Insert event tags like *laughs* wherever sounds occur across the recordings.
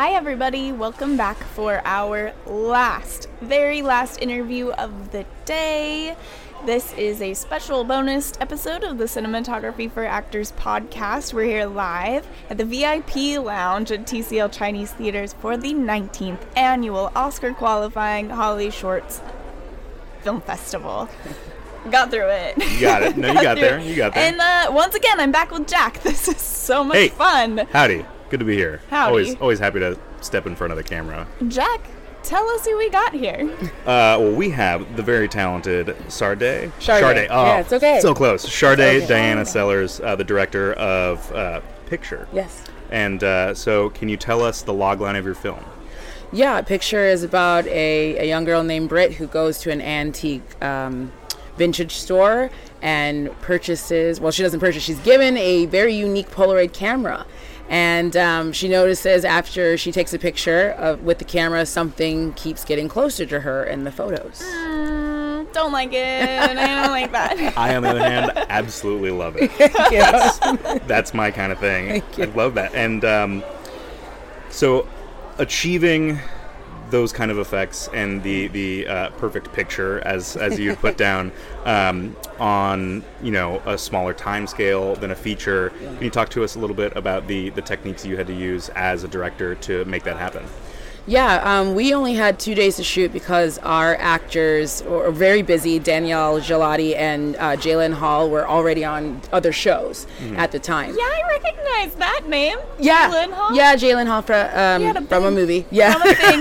Hi, everybody. Welcome back for our last, very last interview of the day. This is a special bonus episode of the Cinematography for Actors podcast. We're here live at the VIP lounge at TCL Chinese Theaters for the 19th annual Oscar qualifying Holly Shorts Film Festival. *laughs* Got through it. You got it. No, you *laughs* got there. it. You got there. And uh, once again, I'm back with Jack. *laughs* This is so much Hey. fun. Howdy. Good to be here. Howdy. Always, always happy to step in front of the camera. Jack, tell us who we got here. Uh, well, we have the very talented Sadé. Sadé. Oh, Yeah, it's okay. So close. Sadé okay. Diana Sellers, uh, the director of uh, Picture. Yes. And uh, so, can you tell us the logline of your film? Yeah, picture is about a, a young girl named Britt who goes to an antique um, vintage store and purchases, well, she doesn't purchase, she's given a very unique Polaroid camera. And um, she notices after she takes a picture of, with the camera, something keeps getting closer to her in the photos. Mm, don't like it. I don't like that. *laughs* I, on the other hand, absolutely love it. *laughs* yeah. That's my kind of thing. Thank you. I love that. And um, so, achieving those kind of effects and the the uh, perfect picture, as as you put *laughs* down, um, on you know a smaller time scale than a feature. Can you talk to us a little bit about the the techniques you had to use as a director to make that happen? Yeah, um, we only had two days to shoot because our actors were very busy. Danielle Gelati and uh, Jalen Hall were already on other shows at the time. Yeah, I recognize that name. Yeah, Jalen Hall. yeah, Jalen Hall from, He had a um, from a movie. Yeah, From a thing.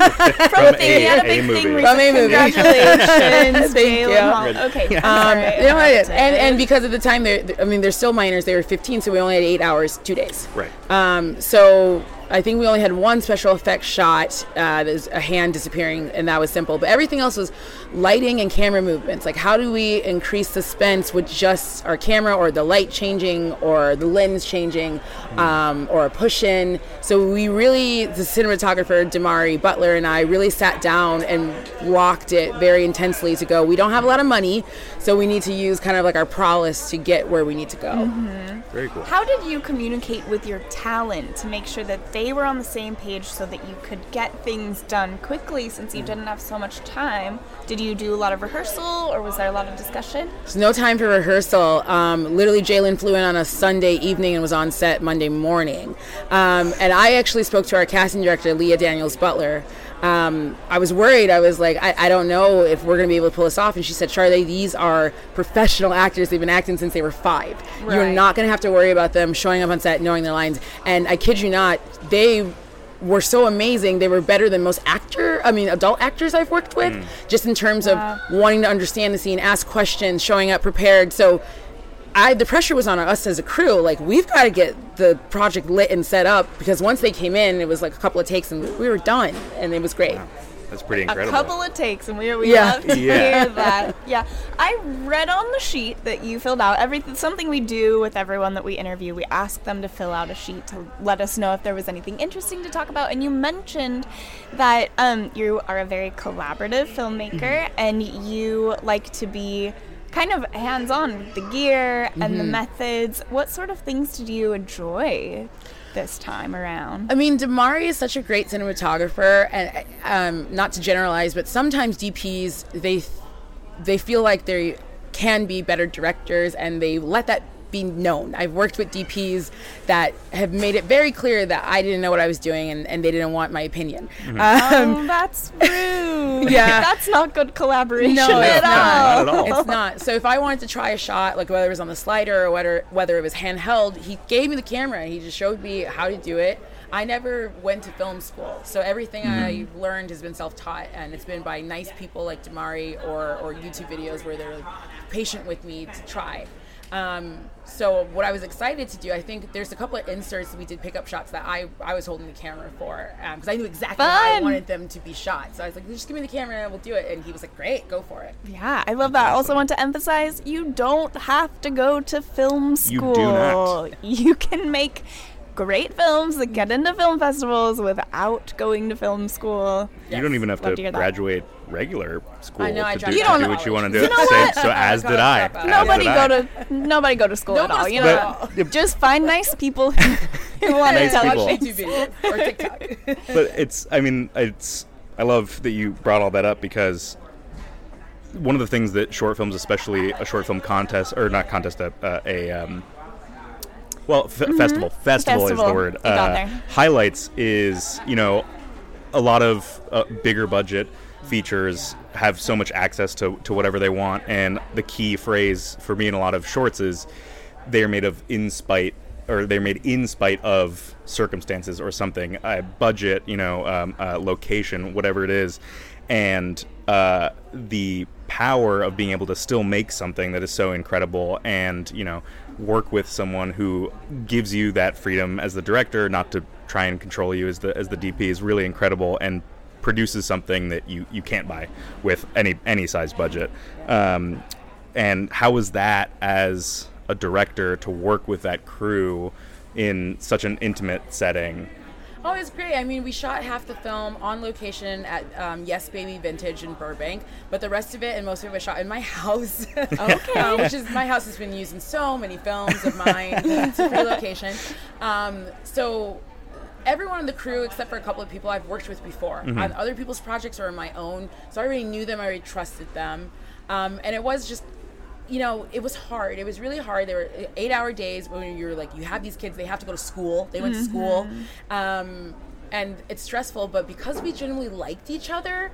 From a *laughs* thing. He had a a- big a movie. thing. From a movie. Congratulations, *laughs* Thank Jalen you. Hall. Okay. Um, sorry. you know what it is. And, and because of the time, they're, I mean, they're still minors. They were 15, so we only had eight hours, two days. Right. Um, so I think we only had one special effects shot. Uh, there's a hand disappearing, and that was simple. But everything else was lighting and camera movements. Like, how do we increase suspense with just our camera, or the light changing, or the lens changing, um, or a push in? So we really, the cinematographer Damari Butler and I, really sat down and walked it very intensely to go. We don't have a lot of money, so we need to use kind of like our prowess to get where we need to go. Very cool. How did you communicate with your talent to make sure that they were on the same page so that you could get things done quickly since you didn't have so much time? Did you do a lot of rehearsal or was there a lot of discussion? There's no time for rehearsal. Um, literally, Jalen flew in on a Sunday evening and was on set Monday morning. Um, and I actually spoke to our casting director, Leah Daniels Butler. Um, I was worried. I was like, I, I don't know if we're going to be able to pull this off. And she said, Charlie, these are professional actors. They've been acting since they were five. You're not going to have to worry about them showing up on set, knowing their lines. And I kid you not, they were so amazing. They were better than most actor, I mean, adult actors I've worked with, just in terms Wow. of wanting to understand the scene, ask questions, showing up prepared. So I the pressure was on us as a crew. Like we've got to get the project lit and set up because once they came in, it was like a couple of takes and we were done, and it was great. That's pretty incredible. A couple of takes, and we, we Yeah. love to *laughs* Yeah. hear that. Yeah, I read on the sheet that you filled out everything. Something we do with everyone that we interview, we ask them to fill out a sheet to let us know if there was anything interesting to talk about. And you mentioned that um, you are a very collaborative filmmaker, and you like to be kind of hands-on with the gear and the methods. What sort of things did you enjoy this time around? I mean, Damari is such a great cinematographer, and um, not to generalize, but sometimes DPs they they feel like they can be better directors, and they let that be known. I've worked with DPs that have made it very clear that I didn't know what I was doing, and, and they didn't want my opinion. Um, oh, that's rude. *laughs* Yeah. that's not good collaboration No, at it's all. not. Not at all. it's not. So if I wanted to try a shot, like whether it was on the slider or whether whether it was handheld, he gave me the camera. He just showed me how to do it. I never went to film school, so everything I've learned has been self-taught, and it's been by nice people like Damari or or YouTube videos where they're patient with me to try. Um, so what I was excited to do, I think there's a couple of inserts we did pickup shots that I I was holding the camera for because I knew exactly how I wanted them to be shot. So I was like, just give me the camera and we'll do it. And he was like, great, go for it. Yeah, I love that. I also want to emphasize you don't have to go to film school. You school. do not. You can make great films that get into film festivals without going to film school. You don't even have Love to to hear that. graduate regular school I know, I to, dropped do, You to don't- do what you want to do. You know what? So as did I. As Nobody did go I. to nobody go to school Don't at all. You know, at all. just find nice people who, who want to Nice tell people. Watch YouTube videos or TikTok. *laughs* but it's i mean it's i love that you brought all that up because one of the things that short films especially a short film contest or not contest a, uh, a um, well f- festival. Festival is the word. Uh, highlights is you know a lot of uh, bigger budget features have so much access to, to whatever they want. And the key phrase for me in a lot of shorts is they're made of in spite or they're made in spite of circumstances or something uh, budget you know um, uh, location whatever it is. And uh, the power of being able to still make something that is so incredible and you know work with someone who gives you that freedom as the director not to try and control you as the as the DP is really incredible and produces something that you, you can't buy with any any size budget. Um, and how was that as a director to work with that crew in such an intimate setting Oh, it's great. I mean, we shot half the film on location at um, Yes Baby Vintage in Burbank, but the rest of it and most of it was shot in my *laughs* house. Okay. um, which is my house has been used in so many films of mine. *laughs* it's a free location. Um, so everyone on the crew, except for a couple of people I've worked with before, on other people's projects or on my own. So I already knew them. I already trusted them, um, and it was just you know, it was hard. It was really hard. There were eight hour days when you're like, you have these kids, they have to go to school. They went to school. Um, and it's stressful, but because we genuinely liked each other,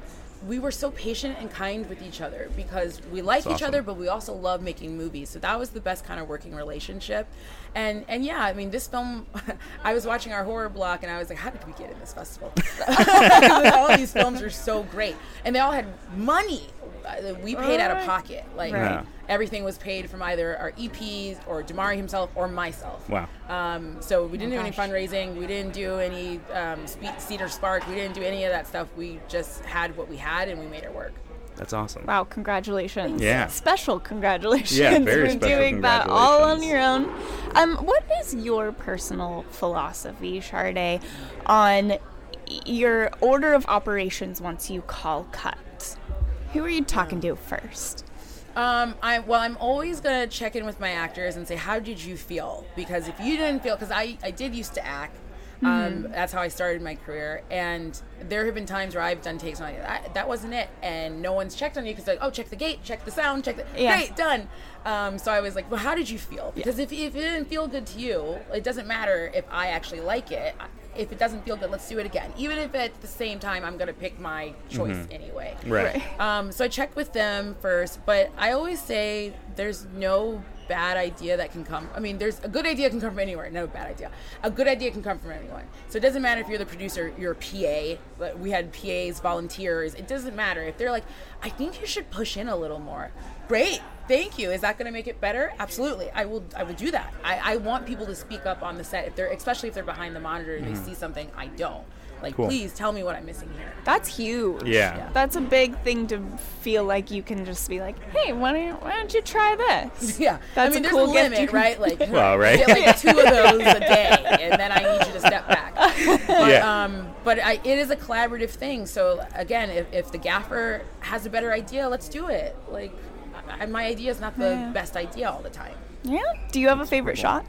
we were so patient and kind with each other because we like That's each other, but we also love making movies. So that was the best kind of working relationship. And and yeah, I mean, this film, *laughs* I was watching our horror block and I was like, how did we get in this festival? *laughs* *laughs* all these films are so great, and they all had money. Uh, We paid out of pocket, like Right. Everything was paid from either our EPs or Damari himself or myself. Wow. Um, so we didn't do any fundraising. We didn't do any um, spe- Seed&Spark. We didn't do any of that stuff. We just had what we had and we made it work. that's awesome Wow, congratulations. Yeah. Special congratulations Yeah, very for special doing that all on your own. Um, what is your personal philosophy, Sadé, on your order of operations once you call cut? Who are you talking to first? Um, I well, I'm always gonna check in with my actors and say, how did you feel? Because if you didn't feel, because I I did used to act. Um, that's how I started my career, and there have been times where I've done takes and I'm like that, that wasn't it, and no one's checked on you because like, oh, check the gate, check the sound, check the Yeah. great, done. Um, so I was like, well, how did you feel? Because if, if it didn't feel good to you, it doesn't matter if I actually like it. If it doesn't feel good, let's do it again. Even if at the same time I'm gonna pick my choice anyway. right Um, so I checked with them first, but I always say there's no bad idea that can come. I mean, there's a good idea can come from anywhere. No bad idea. A good idea can come from anyone. So it doesn't matter if you're the producer, you're a PA. but We had PAs, volunteers. It doesn't matter if they're like, I think you should push in a little more. Great, thank you. Is that going to make it better? Absolutely. I will. I will do that. I, I want people to speak up on the set if they're, especially if they're behind the monitor and they see something I don't. Like, Cool. please tell me what I'm missing here. That's huge. Yeah. Yeah. That's a big thing to feel like you can just be like, hey, why don't you, why don't you try this? *laughs* Yeah, That's I mean, a there's cool a limit, you can- right? Like, *laughs* Well, right. get like *laughs* two of those a day, and then I need you to step back. But, Yeah. um, but I, it is a collaborative thing. So again, if, if the gaffer has a better idea, let's do it. Like, I, my idea is not the Yeah. best idea all the time. Yeah. Do you have a favorite shot?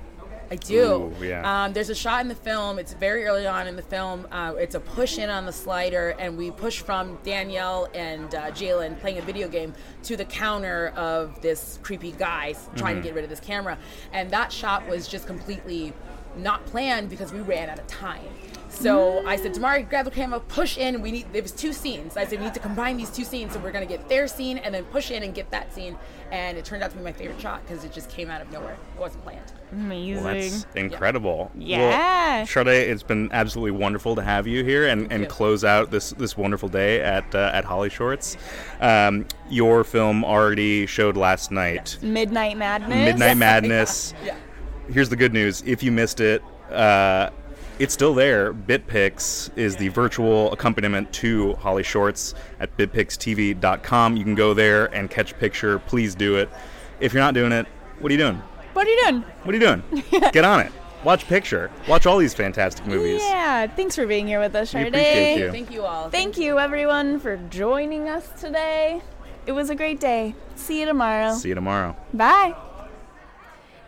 I do. Ooh, yeah. Um, there's a shot in the film. It's very early on in the film. Uh, it's a push in on the slider, and we push from Danielle and uh, Jalen playing a video game to the counter of this creepy guy trying Mm-hmm. to get rid of this camera. And that shot was just completely not planned because we ran out of time. So I said, Damari, grab the camera, push in. We need. There was two scenes. I said we need to combine these two scenes, so we're gonna get their scene and then push in and get that scene. And it turned out to be my favorite shot because it just came out of nowhere. It wasn't planned. Amazing. Well, that's incredible. Yeah. Well, Sadé, it's been absolutely wonderful to have you here and, and you. close out this this wonderful day at uh, at Holly Shorts. Um, your film already showed last night. Midnight Madness. Midnight *laughs* Madness. Yeah. Here's the good news: if you missed it, uh, it's still there. BitPix is the virtual accompaniment to Holly Shorts at bitpixtv.com. You can go there and catch a picture. Please do it. If you're not doing it, what are you doing? What are you doing? What are you doing? *laughs* Get on it. Watch picture. Watch all these fantastic movies. Yeah. Thanks for being here with us, We Sadé. appreciate you. Thank you all. Thank you, everyone, for joining us today. It was a great day. See you tomorrow. See you tomorrow. Bye.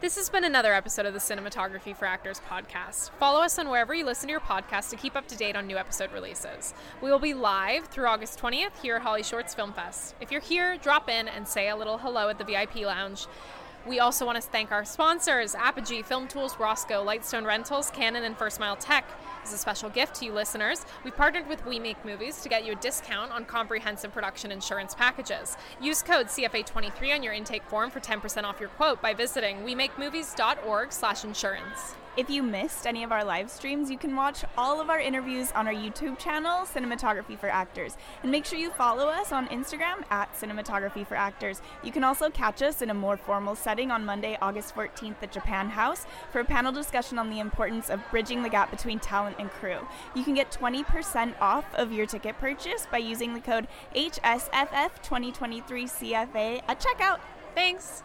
This has been another episode of the Cinematography for Actors podcast. Follow us on wherever you listen to your podcast to keep up to date on new episode releases. We will be live through August 20th here at Holly Shorts Film Fest. If you're here, drop in and say a little hello at the VIP lounge. We also want to thank our sponsors Apogee, Film Tools, Rosco, Lightstone Rentals, Canon, and First Mile Tech. As a special gift to you listeners, we've partnered with We Make Movies to get you a discount on comprehensive production insurance packages. Use code CFA23 on your intake form for 10% off your quote by visiting wemakemovies.org slash insurance. If you missed any of our live streams, you can watch all of our interviews on our YouTube channel, Cinematography for Actors. And make sure you follow us on Instagram at Cinematography for Actors. You can also catch us in a more formal setting on Monday, August 14th at Japan House for a panel discussion on the importance of bridging the gap between talent and crew. You can get 20% off of your ticket purchase by using the code HSFF2023CFA at checkout. Thanks!